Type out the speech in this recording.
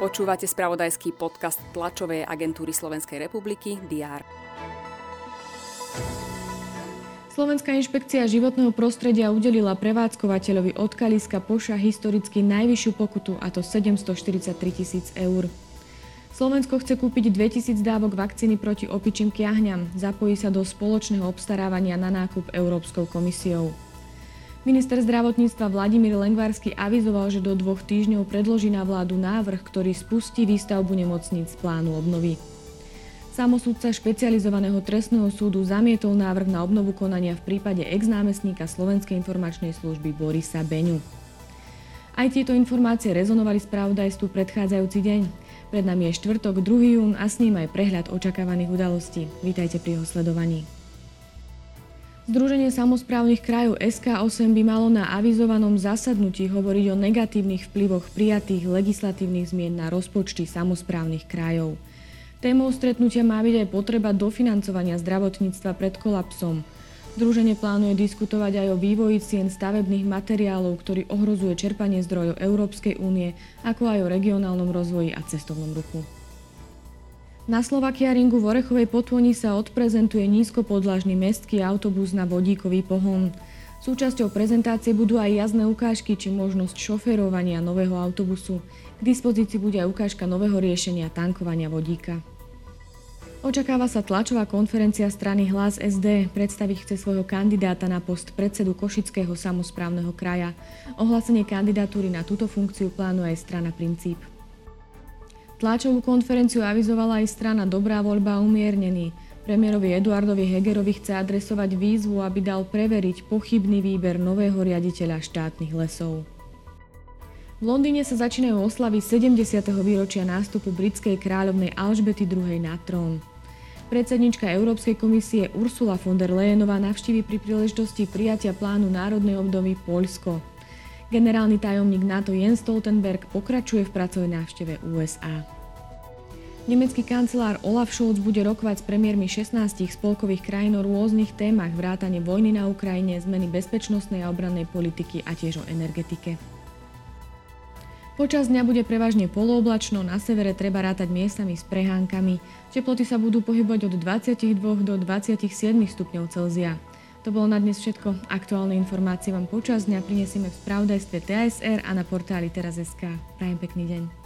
Počúvate spravodajský podcast tlačovej agentúry Slovenskej republiky DR. Slovenská inšpekcia životného prostredia udelila prevádzkovateľovi od Kaliska Poša historicky najvyššiu pokutu, a to 743 tisíc eur. Slovensko chce kúpiť 2000 dávok vakcíny proti opičím kiahňam. Zapojí sa do spoločného obstarávania na nákup Európskou komisiou. Minister zdravotníctva Vladimír Lengvarsky avizoval, že do dvoch týždňov predloží na vládu návrh, ktorý spustí výstavbu nemocníc plánu obnovy. Samosúdca špecializovaného trestného súdu zamietol návrh na obnovu konania v prípade ex-námestníka Slovenskej informačnej služby Borisa Beňu. Aj tieto informácie rezonovali spravodajstvu predchádzajúci deň. Pred nami je štvrtok 2. jún a s ním aj prehľad očakávaných udalostí. Vítajte pri jeho sledovaní. Združenie samozprávnych krajov SK8 by malo na avizovanom zasadnutí hovoriť o negatívnych vplyvoch prijatých legislatívnych zmien na rozpočty samozprávnych krajov. Témou stretnutia má byť aj potreba dofinancovania zdravotníctva pred kolapsom. Združenie plánuje diskutovať aj o vývoji cien stavebných materiálov, ktorý ohrozuje čerpanie zdrojov Európskej únie, ako aj o regionálnom rozvoji a cestovnom ruchu. Na Slovakia Ringu v Orechovej potvoni sa odprezentuje nízkopodlažný mestský autobus na vodíkový pohon. Súčasťou prezentácie budú aj jazdné ukážky či možnosť šoférovania nového autobusu. K dispozícii bude aj ukážka nového riešenia tankovania vodíka. Očakáva sa tlačová konferencia strany Hlas SD. Predstaviť chce svojho kandidáta na post predsedu Košického samozprávneho kraja. Ohlásenie kandidatúry na túto funkciu plánuje aj strana Princíp. Tlačovú konferenciu avizovala aj strana Dobrá voľba a umiernený. Premiérovi Eduardovi Hegerovi chce adresovať výzvu, aby dal preveriť pochybný výber nového riaditeľa štátnych lesov. V Londýne sa začínajú oslavy 70. výročia nástupu britskej kráľovnej Alžbety II. na trón. Predsednička Európskej komisie Ursula von der Leyenová navštívi pri príležitosti prijatia plánu národnej obdoby Poľsko. Generálny tajomník NATO Jens Stoltenberg pokračuje v pracovnej návšteve USA. Nemecký kancelár Olaf Scholz bude rokovať s premiérmi 16 spolkových krajín o rôznych témach vrátane vojny na Ukrajine, zmeny bezpečnostnej a obrannej politiky a tiež o energetike. Počas dňa bude prevažne polooblačno, na severe treba rátať miestami s prehánkami. Teploty sa budú pohybovať od 22 do 27 stupňov Celzia. To bolo na dnes všetko. Aktuálne informácie vám počas dňa prinesieme v spravodajstve TSR a na portáli teraz.sk. Prajem pekný deň.